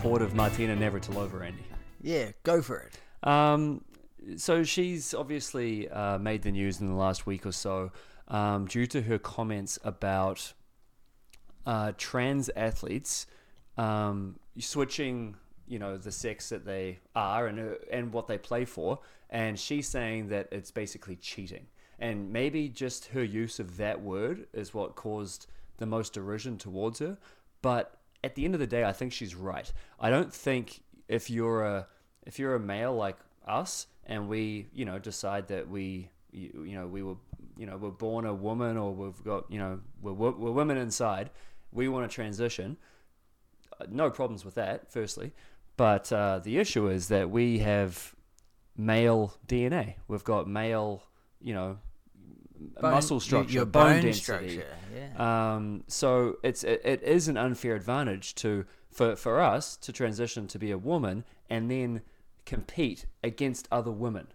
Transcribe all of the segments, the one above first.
support of Martina Navratilova, Andy. Yeah, go for it. Um, so she's obviously uh, made the news in the last week or so um, due to her comments about uh, trans athletes um, switching, you know, the sex that they are and uh, and what they play for, and she's saying that it's basically cheating, and maybe just her use of that word is what caused the most derision towards her. But at the end of the day, I think she's right. I don't think if you're a if you're a male like us and we you know decide that we you, you know we were you know we're born a woman or we've got you know we're, we're women inside we want to transition no problems with that firstly but uh, the issue is that we have male DNA we've got male you know Bone- muscle structure your bone, bone density structure, yeah. um, so it's it, it is an unfair advantage to for, for us to transition to be a woman and then compete against other women.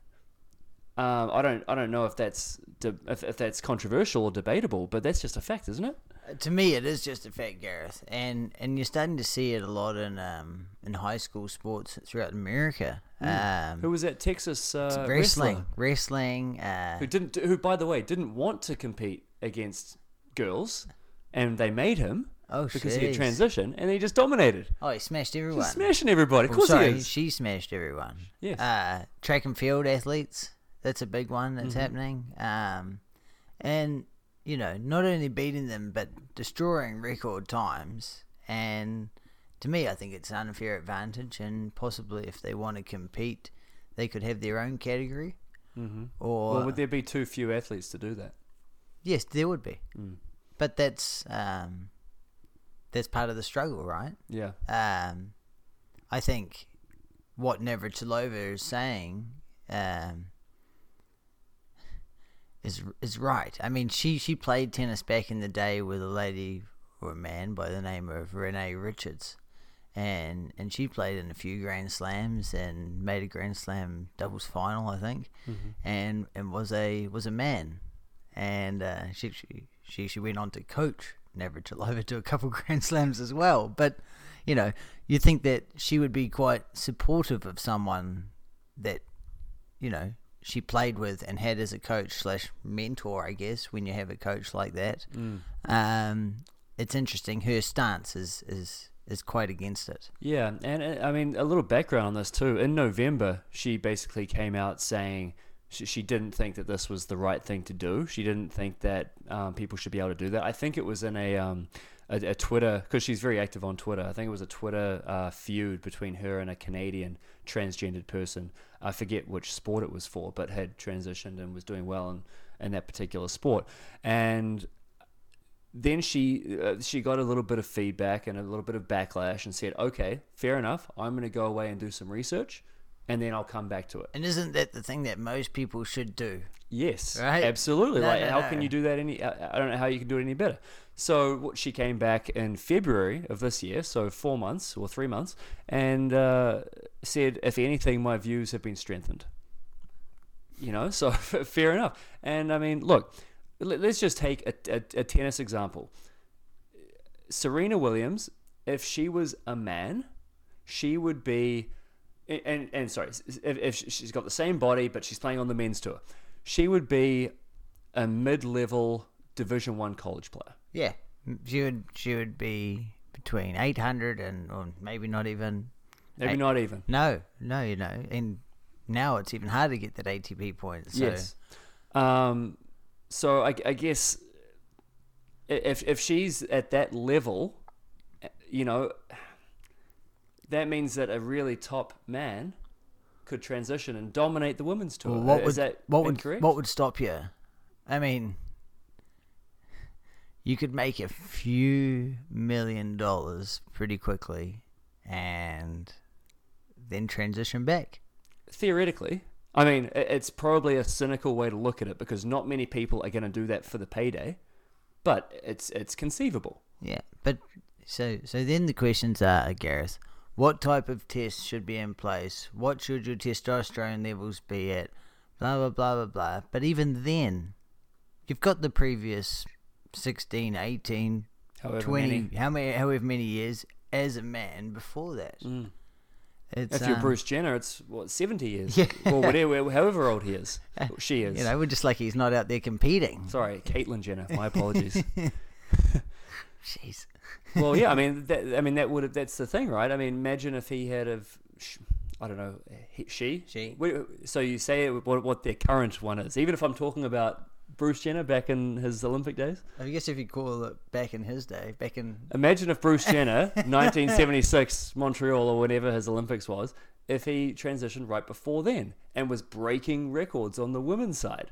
Um, I don't I don't know if that's de- if, if that's controversial or debatable, but that's just a fact, isn't it? To me, it is just a fact, Gareth, and and you're starting to see it a lot in um in high school sports throughout America. Um, Who was that Texas uh, wrestling, wrestling. Uh, who didn't who by the way didn't want to compete against girls, and they made him Oh, because he had transitioned, and he just dominated, oh, he smashed everyone. just smashing everybody. Of Well, course sorry, he is. she smashed everyone. Yes. Uh, track and field athletes. That's a big one Mm-hmm. that's happening. Um, and you know, not only beating them but destroying record times. And to me, I think it's an unfair advantage. And possibly, if they want to compete, they could have their own category. hmm Or Well, would there be too few athletes to do that? yes, there would be. Mm. But that's um, that's part of the struggle, right? Yeah. um, I think what Navratilova is saying um, is is right. I mean, she, she played tennis back in the day with a lady or a man by the name of Renee Richards, and and she played in a few Grand Slams and made a Grand Slam doubles final, I think, and and was a was a man, and uh, she, she she she went on to coach Navratilova to a couple Grand Slams as well. But you know, you think that she would be quite supportive of someone that you know she played with and had as a coach slash mentor, I guess. When you have a coach like that, Mm. um, it's interesting. Her stance is is is quite against it. Yeah, and uh, I mean a little background on this too. In November, she basically came out saying she, she didn't think that this was the right thing to do. She didn't think that um, people should be able to do that. I think it was in a um, a, a Twitter because she's very active on Twitter. I think it was a Twitter uh, feud between her and a Canadian transgendered person. I forget which sport it was for, but had transitioned and was doing well in, in that particular sport. And then she uh, she got a little bit of feedback and a little bit of backlash and said, "Okay, fair enough. I'm going to go away and do some research, and then I'll come back to it." And isn't that the thing that most people should do? Yes, Right? absolutely. No, like, no, how no. can you do that any? I I don't know how you can do it any better. So she came back in February of this year, so four months or three months, and uh, said, "If anything, my views have been strengthened." You know, so fair enough. And I mean, look, let- let's just take a, a, a tennis example. Serena Williams, if she was a man, she would be, and and, and sorry, if, if she's got the same body but she's playing on the men's tour, she would be a mid-level Division One college player. Yeah, she would she would be between eight hundred and or maybe not even. Maybe Hey. not even. No, no, you know, and now it's even harder to get that ATP point. So. Yes. Um, so I, I guess if if she's at that level, eh, you know, that means that a really top man could transition and dominate the women's tour. Well, what Is would that what would what would stop you? I mean, you could make a few million dollars pretty quickly, and then transition back. Theoretically, I mean, it's probably a cynical way to look at it because not many people are going to do that for the payday, but it's it's conceivable. Yeah, but so so then the questions are, Gareth, what type of test should be in place? What should your testosterone levels be at? Blah blah blah blah blah. But even then, you've got the previous 16, 18, However 20, many. how many, however many years as a man before that. Mm. It's, If you're um, Bruce Jenner, it's what seventy years, Yeah. or whatever, however old he is, she is. you know, we're just like he's not out there competing. Sorry, Caitlyn Jenner. My apologies. Jeez. well, yeah, I mean, that, I mean that would have, that's the thing, right? I mean, imagine if he had of, I don't know, he, she, She. So you say what, what their current one is, even if I'm talking about Bruce Jenner back in his Olympic days. I guess if you call it back in his day, back in Imagine if Bruce Jenner, 1976 Montreal or whatever his Olympics was, if he transitioned right before then and was breaking records on the women's side.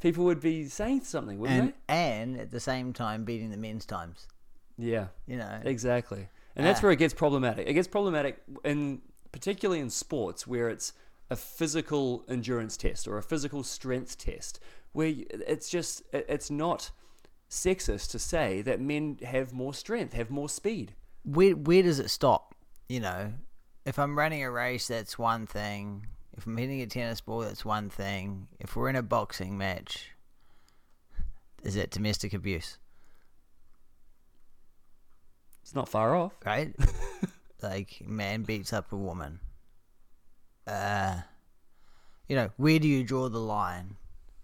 People would be saying something, wouldn't and and at the same time beating the men's times. Yeah. You know, Exactly. And that's Ah. where it gets problematic. It gets problematic in particularly in sports where it's a physical endurance test or a physical strength test where y- it's just it's not sexist to say that men have more strength, have more speed. where where does it stop? You know, if I'm running a race, that's one thing. If I'm hitting a tennis ball, that's one thing. If we're in a boxing match, is it domestic abuse? It's not far off. Right? like man beats up a woman. Uh, you know, where do you draw the line?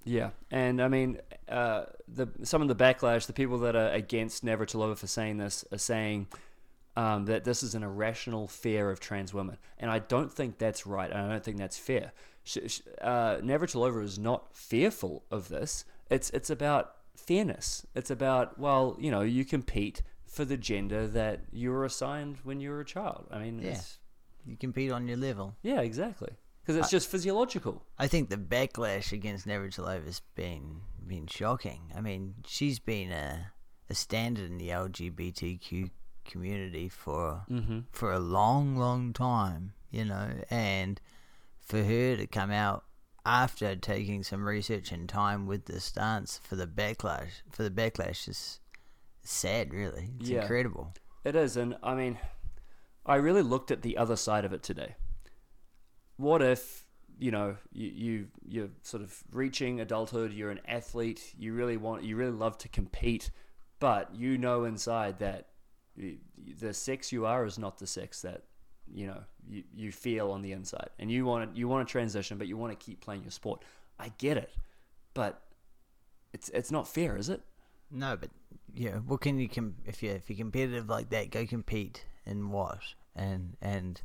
Yeah, and I mean, uh, the some of the backlash, the people that are against Navratilova for saying this are saying um, that this is an irrational fear of trans women, and I don't think that's right. and I don't think that's fair. Sh- sh- uh, Navratilova is not fearful of this. It's it's about fairness. It's about well, you know, you compete for the gender that you were assigned when you were a child. I mean, Yeah. You compete on your level. yeah, exactly, because it's just physiological. I think the backlash against Navratilova has been been shocking. I mean, she's been a a standard in the LGBTQ community for hmm for a long, long time, you know, and for her to come out after taking some research and time with the stance for the backlash for the backlash is sad really. It's Yeah. incredible. It is, and I mean, I really looked at the other side of it today. What if you know you, you you're sort of reaching adulthood, you're an athlete, you really want, you really love to compete, but you know inside that the sex you are is not the sex that you know you, you feel on the inside, and you want to, you want to transition, but you want to keep playing your sport. I get it, but it's it's not fair, is it? No, but yeah, what can you com- if you if you're competitive like that, go compete in what and and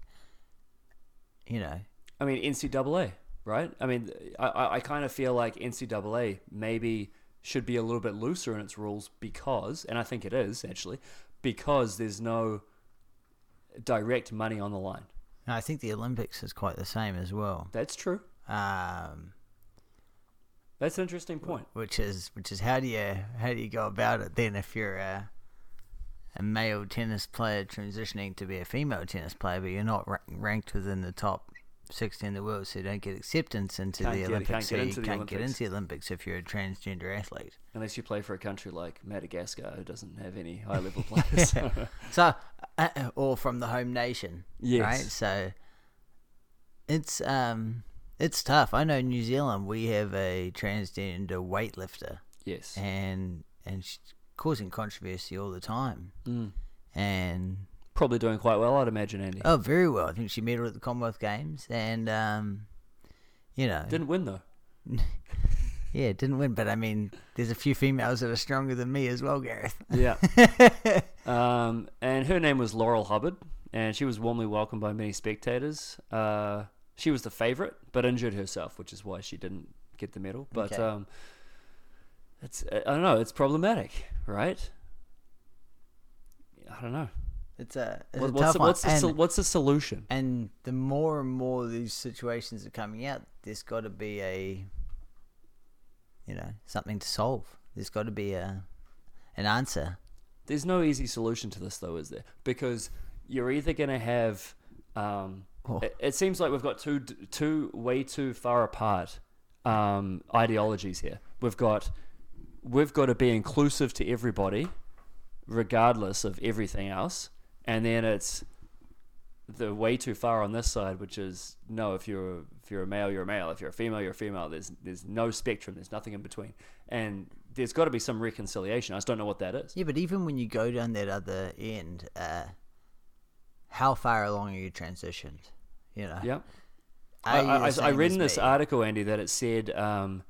you know I mean, NCAA, right? I mean, I, I, kind of feel like NCAA maybe should be a little bit looser in its rules because, and I think it is actually, because there's no direct money on the line. I think the Olympics is quite the same as well. That's true. Um, That's an interesting point. which is which is how do you how do you go about it then if you're a a male tennis player transitioning to be a female tennis player, but you're not ra- ranked within the top 60 in the world, so you don't get acceptance into Can't the get- Olympics. can't so you can't get into the Olympics if you're a transgender athlete. Unless you play for a country like Madagascar who doesn't have any high level players. So, uh, uh, or from the home nation, Yes. right? So, it's um, it's tough. I know in New Zealand we have a transgender weightlifter, yes. and and she's causing controversy all the time. Mm. And Probably doing quite well, I'd imagine, Andy. oh, very well. I think she medaled at the Commonwealth Games, and um, you know, Didn't win though. yeah, didn't win. But I mean, there's a few females that are stronger than me as well, Gareth. Yeah. um, and her name was Laurel Hubbard, and she was warmly welcomed by many spectators. Uh, she was the favourite, but injured herself, which is why she didn't get the medal. But Okay. um, it's I don't know. It's problematic, right? I don't know. It's a, it's What- a what's tough the, one. what's the And- what's the solution? And the more and more these situations are coming out, there's got to be a, you know, something to solve. There's got to be a, an answer. There's no easy solution to this, though, is there? Because you're either going to have. Um, Oh. it, it seems like we've got two, two way too far apart um, ideologies here. We've got, we've got to be inclusive to everybody, regardless of everything else, and then it's the way too far on this side, which is no. If you're if you're a male, you're a male. If you're a female, you're a female. There's there's no spectrum. There's nothing in between, and there's got to be some reconciliation. I just don't know what that is. Yeah, but even when you go down that other end, uh, how far along are you transitioned? You know, Yeah. I, I, I- read in this me? article, Andy, that it said um,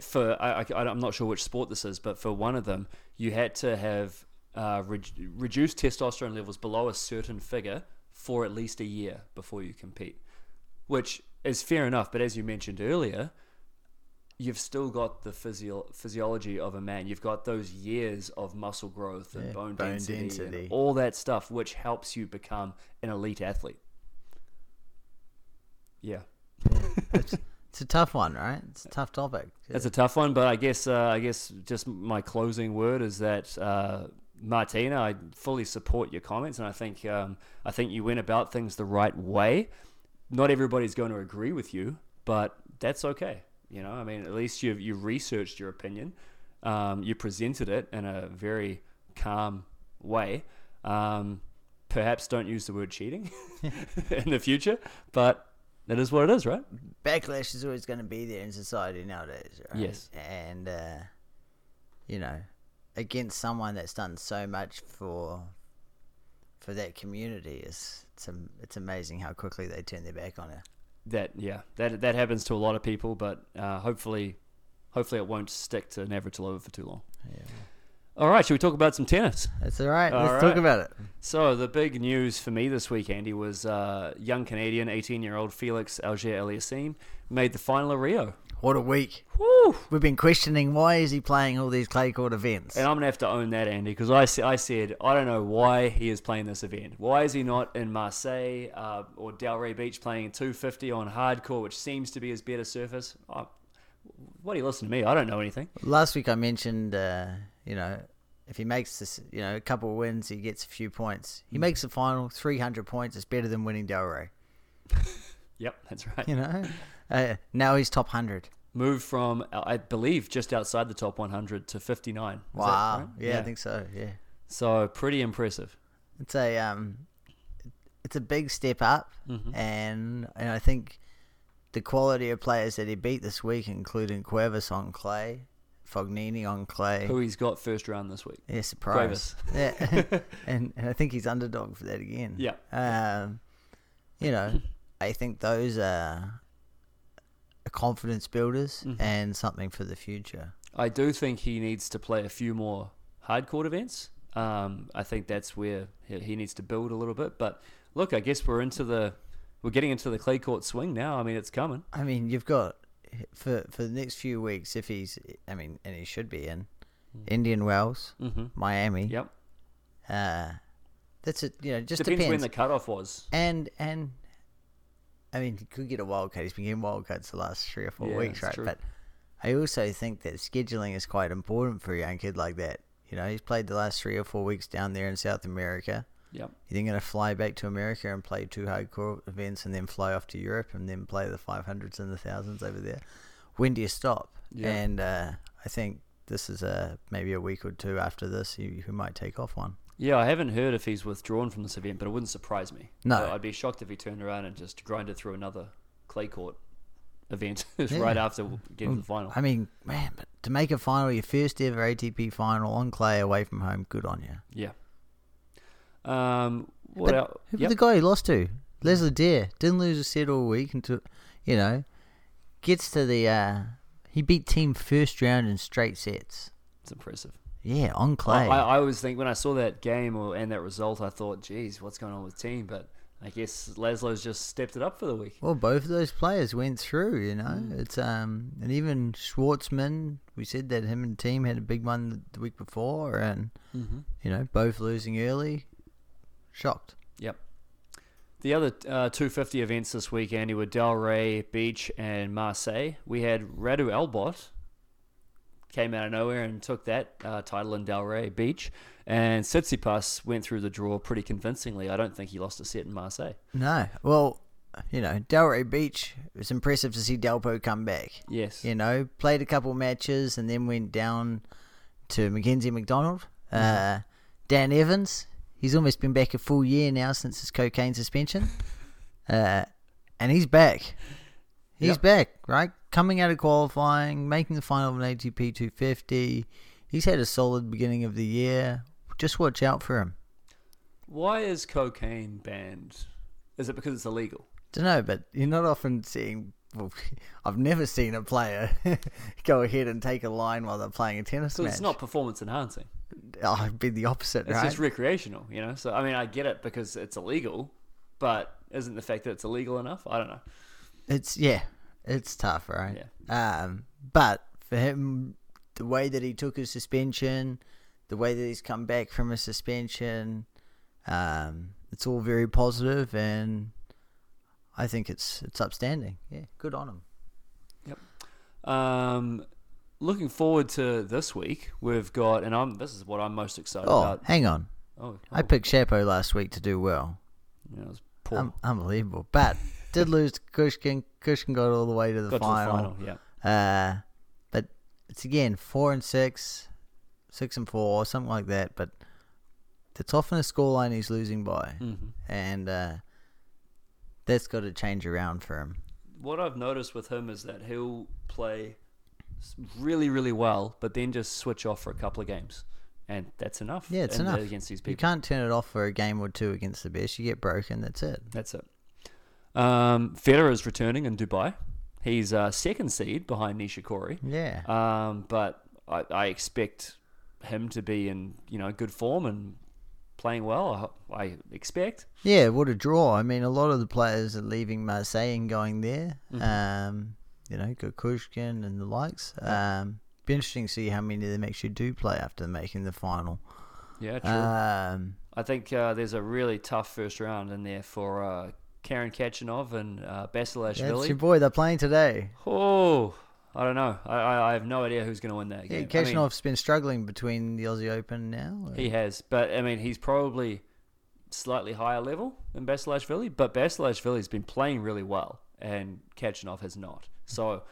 for I, I, I'm not sure which sport this is, but for one of them, you had to have uh, re- reduced testosterone levels below a certain figure for at least a year before you compete, which is fair enough. But as you mentioned earlier, you've still got the physio- physiology of a man. You've got those years of muscle growth and Yeah, bone, bone density, density. and all that stuff, which helps you become an elite athlete. Yeah. it's, it's a tough one, right? It's a tough topic. It's a tough one, but I guess uh, I guess just my closing word is that uh, Martina, I fully support your comments, and I think um, I think you went about things the right way. Not everybody's going to agree with you, but that's okay. You know, I mean, at least you you researched your opinion, um, you presented it in a very calm way. Um, perhaps don't use the word cheating in the future, but it is what it is, right? Backlash is always going to be there in society nowadays, right? Yes. And uh, you know, against someone that's done so much for for that community, is it's it's amazing how quickly they turn their back on it. that yeah that that happens to a lot of people but uh, hopefully hopefully it won't stick to Navratilova for too long Yeah. all right should we talk about some tennis That's all right. All Let's right. talk about it. so the big news for me this week Andy was uh, young Canadian 18 year old Felix Auger Aliassime made the final of Rio What a week. Woo! We've been questioning why is he playing all these clay court events. and I'm gonna have to own that Andy because I, I said I don't know why he is playing this event why is he not in Marseille uh, or Delray Beach playing 250 on hard court which seems to be his better surface uh, what do you listen to me I don't know anything Last week I mentioned, uh, you know, if he makes this, you know, a couple of wins, he gets a few points. He makes the final, 300 points. It's better than winning Delray. yep that's right You know, uh, now he's top 100. moved from I believe just outside the top 100 to 59. Is Wow. right? Yeah, I think so. Yeah, so. Pretty impressive. it's a um, it's a big step up, Mhm. and and I think the quality of players that he beat this week, including Cuevas on clay, Fognini on clay. Who he's got first round this week? Yeah, surprise. Yeah, and, and I think he's underdog for that again. Yeah. Um, you know, I think those are confidence builders Mhm. and something for the future. I do think he needs to play a few more hardcourt events. Um, I think that's where he he needs to build a little bit. But look, I guess we're into the we're getting into the clay court swing now. I mean, it's coming. I mean, you've got for for the next few weeks if he's, I mean, and he should be in Indian Wells, Mm-hmm. Miami. Yep. Uh, that's it. You know, just Depends, depends. when the cutoff was. and and I mean, he could get a wild card. He's been getting wild cards the last three or four Yeah, weeks, right? true. But I also think that scheduling is quite important for a young kid like that. You know, he's played the last three or four weeks down there in South America. Yep. You're then going to fly back to America and play two hard court events, and then fly off to Europe and then play the 500s and the thousands over there. When do you stop? Yeah. And uh, I think this is a maybe a week or two after this, he, he might take off one. Yeah, I haven't heard if he's withdrawn from this event, but it wouldn't surprise me. No. Uh, I'd be shocked if he turned around and just grinded through another clay court event Yeah. right after getting to the final. I mean, man, but to make a final, your first ever ATP final on clay away from home, good on you. Yeah. Um. What else? Who Yep. the guy he lost to? Laszlo Djere didn't lose a set all week until, you know, gets to the. uh He beat Thiem first round in straight sets. It's impressive. Yeah, on I, clay. I, I always think when I saw that game or, and that result, I thought, geez, what's going on with Thiem? But I guess Laszlo's just stepped it up for the week. well, both of those players went through. You know, Mm. it's um, and even Schwartzman. We said that him and Thiem had a big one the week before, and Mm-hmm. you know, both losing early. Shocked. Yep. The other uh, 250 events this week, Andy, were Delray, Beach, and Marseille. We had Radu Albot came out of nowhere and took that uh, title in Delray Beach, and Tsitsipas went through the draw pretty convincingly. I don't think he lost a set in Marseille. No, well, you know, Delray Beach. It was impressive to see Delpo come back. Yes. You know, played a couple matches and then went down to Mackenzie McDonald. Uh, Dan Evans, he's almost been back a full year now since his cocaine suspension. Uh, and he's back. He's Yep. back, right? Coming out of qualifying, making the final of an ATP 250. He's had a solid beginning of the year. Just watch out for him. Why is cocaine banned? Is it because it's illegal? Don't know, but you're not often seeing. Well, I've never seen a player go ahead and take a line while they're playing a tennis So match. it's not performance enhancing. Ah, I've been the opposite, It's right? just recreational, you know. So I mean, I get it because it's illegal, but isn't the fact that it's illegal enough? I don't know. It's yeah, it's tough, right? Yeah. Um, but for him, the way that he took his suspension, the way that he's come back from his suspension, um, it's all very positive, and I think it's it's upstanding. Yeah, good on him. Yep. Um, looking forward to this week, we've got, and I'm. This is what I'm most excited Oh, about. hang on, Oh, I oh, picked Shapo last week to do well. yeah, it was poor. Um, unbelievable, but did lose to Kushkin. Kushkin got all the way to the got final. to the final. Yeah. Uh, but it's again four and six, six and four, something like that. But it's often a scoreline he's losing by, hmm and uh, that's got to change around for him. What I've noticed with him is that he'll play really, really well, but then just switch off for a couple of games, and that's enough. Yeah, it's enough. against these people. You can't turn it off for a game or two against the best. You get broken. That's it. That's it. Um, Federer is returning in Dubai. He's uh, second seed behind Nishikori. Yeah. Um, but I, I expect him to be in you know good form and playing well. I, I expect. Yeah, what a draw. I mean, a lot of the players are leaving Marseille and going there. Mhm. Um, you know, Kukushkin and the likes. Um, be interesting to see how many of them actually do play after making the final. Yeah, true. Um, I think uh, there's a really tough first round in there for uh, Karen Khachanov and uh, that's your Basilashvili. boy. They're playing today. Oh, I don't know. I, I, I have no idea who's going to win that Yeah, game. I mean, been struggling between the Aussie Open now. He has, but I mean, he's probably slightly higher level than Basilashvili, but Basilashvili's been playing really well, and Khachanov has not. So,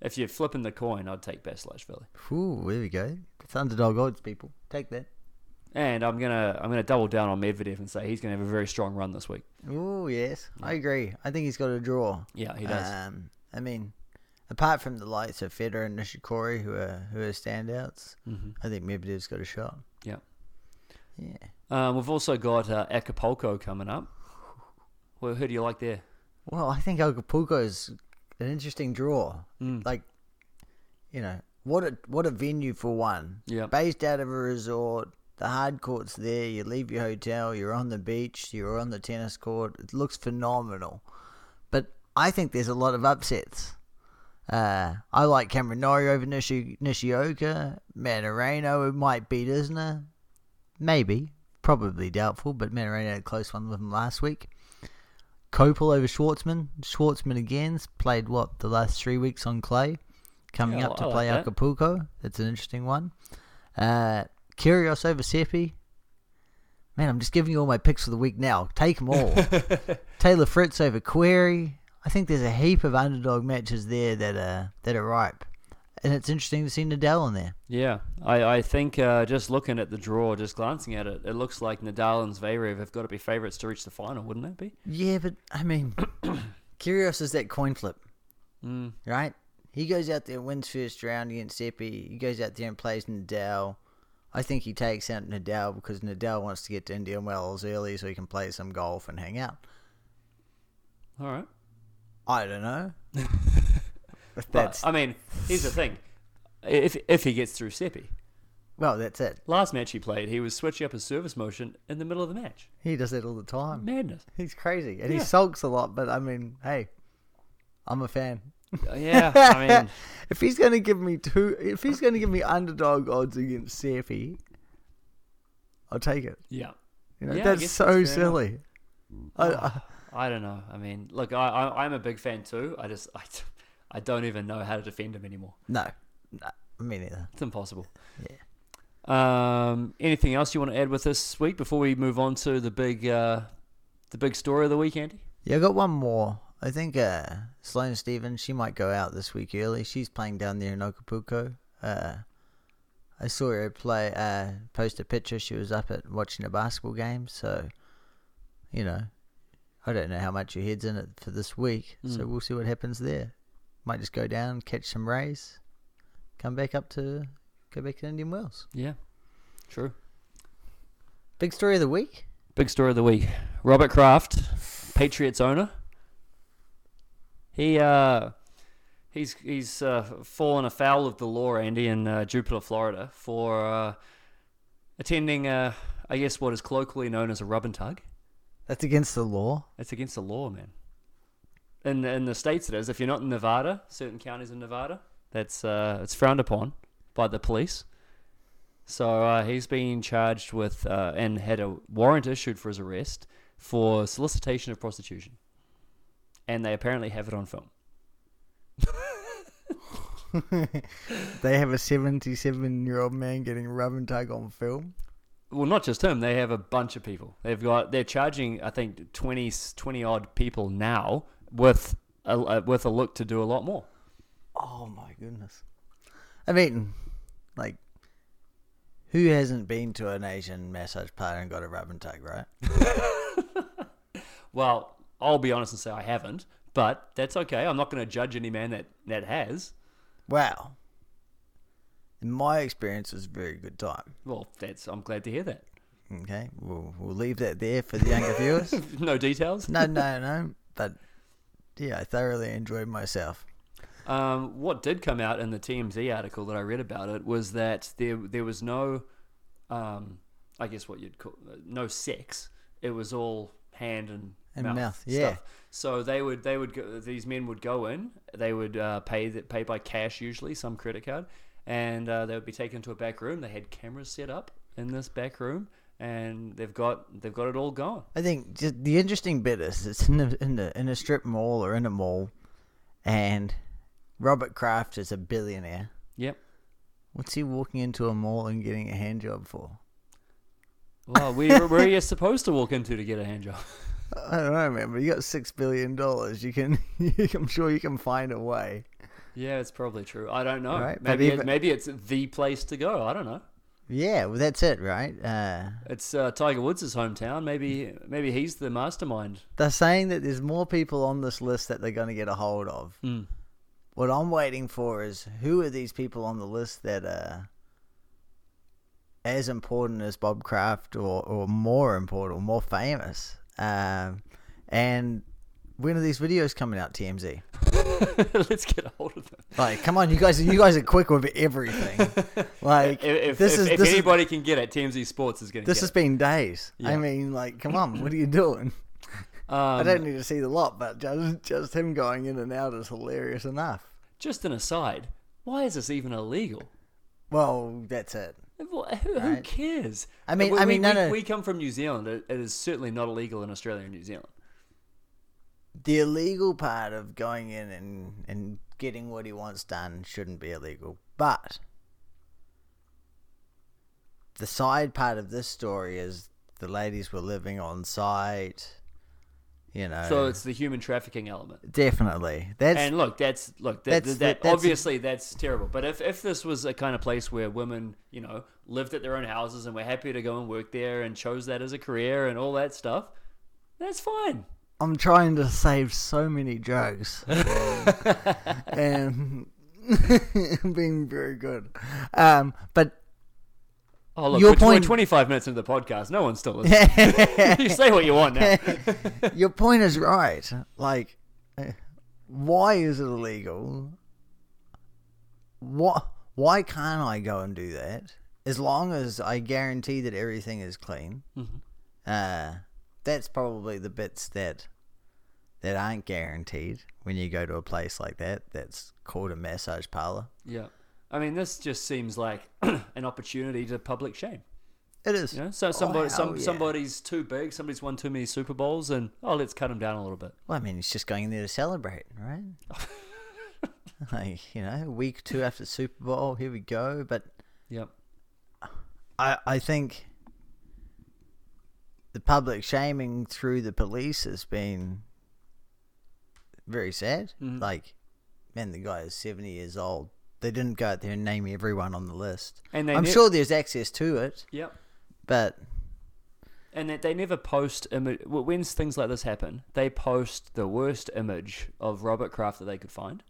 if you're flipping the coin, I'd take Basilashvili. Ooh, there we go. It's underdog odds, people. Take that. And I'm gonna I'm gonna double down on Medvedev and say he's gonna have a very strong run this week. Oh yes. I agree. I think he's got a draw. Yeah, he does. Um, I mean, apart from the likes of Federer and Nishikori, who are who are standouts, hmm I think Medvedev's got a shot. Yeah. Yeah. Um, we've also got uh, Acapulco coming up. Well, who do you like there? Well, I think Acapulco's an interesting draw. Mm. Like, you know, what a what a venue for one. Yeah. Based out of a resort, the hard court's there. You leave your hotel, you're on the beach, you're on the tennis court. It looks phenomenal. But I think there's a lot of upsets. Uh, I like Cameron Norrie over Nishi, Nishioka. Mannarino might beat Isner. Maybe. Probably doubtful, but Mannarino had a close one with him last week. Kopel over Schwartzman. Schwartzman again's played what the last three weeks on clay, coming Yeah, up to like play that. Acapulco. That's an interesting one. Uh, Kyrgios over Seppi. Man, I'm just giving you all my picks for the week now. Take them all. Taylor Fritz over Querrey. I think there's a heap of underdog matches there that are that are ripe, and it's interesting to see Nadal in there. Yeah, I, I think uh, just looking at the draw, just glancing at it, it looks like Nadal and Zverev have got to be favourites to reach the final, wouldn't it be? Yeah, but I mean, Kyrgios is that coin flip. Mm. right? He goes out there, wins first round against Seppi. He goes out there and plays Nadal. I think he takes out Nadal because Nadal wants to get to Indian Wells early so he can play some golf and hang out. All right. I don't know. But, that's I mean, here's the thing: if if he gets through Seppi, well, that's it. last match he played, he was switching up his service motion in the middle of the match. He does that all the time. Madness. He's crazy and he sulks a lot. But I mean, hey, I'm a fan. Yeah, I mean, if he's going to give me two, if he's going to give me underdog odds against Seppi, I'll take it. yeah. You know, Yeah, that's so silly. I, I, I don't know. I mean, look, I, I I'm a big fan too. I just I, I don't even know how to defend him anymore. no, no, me neither. It's impossible. Yeah. Um, anything else you want to add with this week before we move on to the big uh, the big story of the week, Andy? Yeah, I got one more. I think uh, Sloane Stevens, she might go out this week early. She's playing down there in Acapulco. Uh, I saw her play, uh, post a picture. She was up at watching a basketball game. So, you know, I don't know how much your head's in it for this week. So Mm. we'll see what happens there. Might just go down, catch some rays, come back up to, go back to Indian Wells. Yeah, true. Big story of the week. big story of the week. Robert Kraft, Patriots owner. He uh, he's he's uh, fallen afoul of the law, Andy, in uh, Jupiter, Florida, for uh, attending, uh, I guess, what is colloquially known as a rub and tug. That's against the law. It's against the law, man. In in the states, it is. If you're not in Nevada, certain counties in Nevada, that's uh, it's frowned upon by the police. So uh, he's been charged with uh, and had a warrant issued for his arrest for solicitation of prostitution, and they apparently have it on film. They have a 77 year old man getting a rub and tug on film. Well, not just him. They have a bunch of people. They've got they're charging I think 20, 20 odd people now with a, a- with a look to do a lot more. Oh my goodness. I mean, like, who hasn't been to an Asian massage parlor and got a rub and tug, right? Well, I'll be honest and say I haven't, but that's okay. I'm not going to judge any man that, that has. Wow. In my experience, it was a very good time. Well, that's I'm glad to hear that. Okay, we'll we'll leave that there for the younger viewers. no details. No, no, no. But yeah, I thoroughly enjoyed myself. Um, what did come out in the TMZ article that I read about it was that there there was no, um, I guess what you'd call no sex. It was all hand and, And mouth, mouth, yeah. stuff. So they would they would go, these men would go in. They would uh, pay the, pay by cash usually, some credit card, and uh, they would be taken to a back room. They had cameras set up in this back room, and they've got they've got it all going. I think just the interesting bit is it's in a, in a in a strip mall or in a mall, and Robert Kraft is a billionaire. Yep. What's he walking into a mall and getting a hand job for? Well, where, where are you supposed to walk into to get a hand job? I don't know, man. But you got six billion dollars. You can, I'm sure you can find a way. Yeah, it's probably true. I don't know. Right, maybe it, maybe it's the place to go. I don't know. Yeah, well, that's it, right? Uh, It's uh, Tiger Woods' hometown. Maybe maybe he's the mastermind. they're saying that there's more people on this list that they're going to get a hold of. Mm. What I'm waiting for is who are these people on the list that are as important as Bob Kraft or, or more important or more famous? Um, and when are these videos coming out, TMZ? Let's get a hold of them. Like, come on, you guys, you guys are quick with everything. Like, If, this if, is if this is anybody can get it, TMZ Sports is going to this has it. been days. I mean, like, come on, what are you doing? Um, I don't need to see the lot, but just just him going in and out is hilarious enough. Just an aside. Why is this even illegal? Well, that's it. Who, who Right. cares? I mean- we, I mean, no, we, no. we come from New Zealand. It, it is certainly not illegal in Australia and New Zealand. The illegal part of going in and, and getting what he wants done shouldn't be illegal. But the side part of this story is the ladies were living on site. You know, So it's the human trafficking element. definitely that's and look, that's look that, That's- that, that- that's- obviously that's terrible. But if if this was a kind of place where women, you know, lived at their own houses and were happy to go and work there and chose that as a career and all that stuff, that's fine. I'm trying to save so many jokes and being very good. Um, but Oh look, Your point- 25 minutes into the podcast. No one's still listening. you say what you want now. your point is right. Like, why is it illegal? What? Why can't I go and do that? As long as I guarantee that everything is clean. Mhm. Uh, that's probably the bits that that aren't guaranteed when you go to a place like that. That's called a massage parlor. Yeah. I mean, this just seems like an opportunity to public shame. It is. You know, so somebody, hell some, yeah. somebody's too big, somebody's won too many Super Bowls, and oh, let's cut him down a little bit. Well, I mean, he's just going in there to celebrate, right? like, you know, week two after Super Bowl, here we go. But Yep. I, I think the public shaming through the police has been very sad. Mhm. Like, man, the guy is 70 years old. They didn't go out there and name everyone on the list. And I'm ne- sure there's access to it, Yep. but And that they never post image when things like this happen. They post the worst image of Robert Kraft that they could find.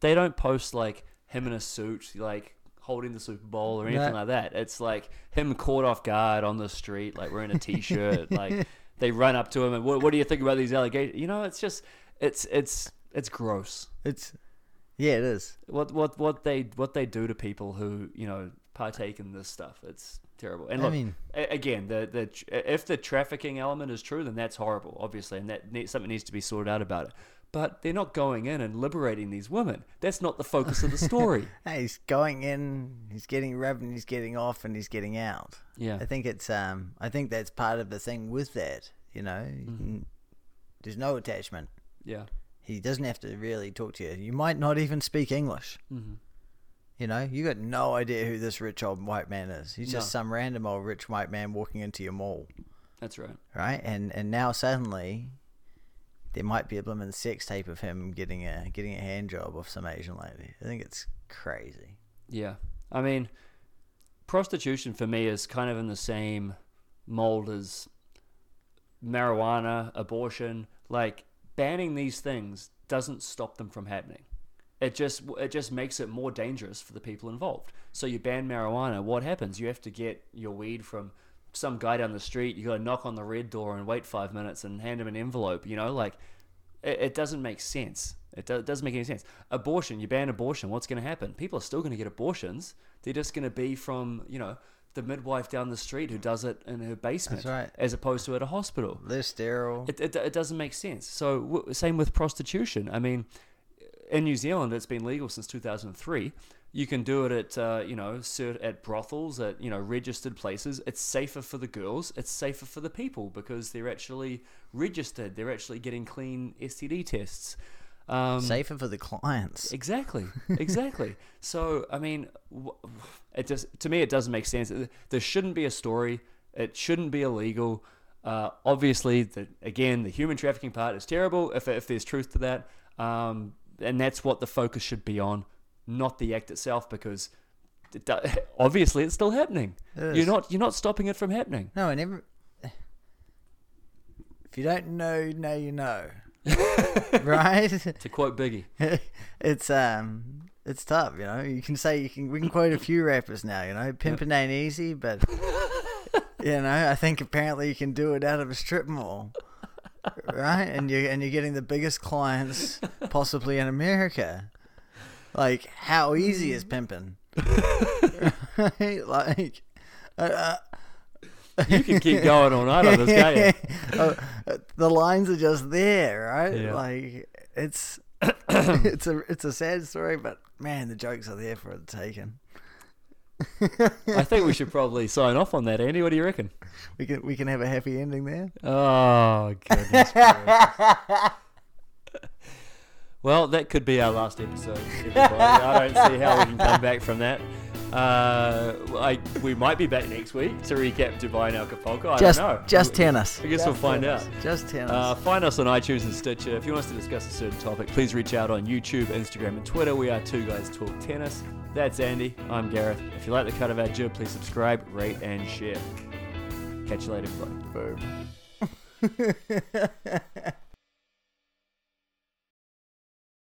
They don't post like him in a suit, like holding the Super Bowl or anything No. like that. It's like him caught off guard on the street, like wearing a t-shirt. like they run up to him and what, what do you think about these allegations? You know, it's just it's it's it's gross. It's yeah, it is. What what what they what they do to people who you know partake in this stuff. It's terrible. And I look, mean- again, the the if the trafficking element is true, then that's horrible, obviously, and that ne- something needs to be sorted out about it. But they're not going in and liberating these women. That's not the focus of the story. Hey, he's going in, he's getting rubbed, and he's getting off, and he's getting out. Yeah. I think it's um, I think that's part of the thing with that. You know, Mm-hmm. There's no attachment. Yeah. He doesn't have to really talk to you. You might not even speak English. hmm You know, you got no idea who this rich old white man is. He's just some random old rich white man walking into your mall, That's right. right? And and now suddenly, there might be a blooming sex tape of him getting a getting a hand job off some Asian lady. I think it's crazy. Yeah. I mean, prostitution for me is kind of in the same mold as marijuana, abortion. Like banning these things doesn't stop them from happening. It just it just makes it more dangerous for the people involved. So you ban marijuana, what happens? You have to get your weed from some guy down the street. You got to knock on the red door and wait five minutes and hand him an envelope. You know, like it, it doesn't make sense. It, do, it doesn't make any sense. Abortion, you ban abortion, what's going to happen? People are still going to get abortions. They're just going to be from, you know, the midwife down the street who does it in her basement right. as opposed to at a hospital. Less sterile. It, it, it doesn't make sense. So, w- same with prostitution. I mean, in New Zealand, it's been legal since 2003. You can do it at, uh, you know, cert- at brothels, at, you know, registered places. It's safer for the girls. It's safer for the people because they're actually registered. They're actually getting clean STD tests. Um, Safer for the clients. Exactly, exactly. so I mean, it just to me it doesn't make sense. There shouldn't be a story. It shouldn't be illegal. Uh, obviously, the, again, the human trafficking part is terrible. If if there's truth to that, um, and that's what the focus should be on, not the act itself, because it obviously it's still happening. It You're not you're not stopping it from happening. No, and every. If you don't know, now you know. right? To quote Biggie, it's um it's tough, you know. You can say you can we can quote a few rappers now, you know. Pimping ain't easy, but you know, I think apparently you can do it out of a strip mall. Right? And you and you're getting the biggest clients possibly in America. Like how easy is pimping? right? Like uh, you can keep going all night on this, can't you? uh, the lines are just there, right? Yeah. Like it's it's a it's a sad story, but man, the jokes are there for the taking. I think we should probably sign off on that, Andy. What do you reckon? We can we can have a happy ending there. Oh goodness. Well, that could be our last episode. Everybody. I don't see how we can come back from that. Uh, I, we might be back next week to recap Dubai and Acapulco. I just don't know. just tennis. I guess we'll find out. Just tennis. Uh, find us on iTunes and Stitcher. If you want us to discuss a certain topic, please reach out on YouTube, Instagram, and Twitter. We are Two Guys Talk Tennis. That's Andy. I'm Gareth. If you like the cut of our jib, please subscribe, rate, and share. Catch you later, everybody. Boom.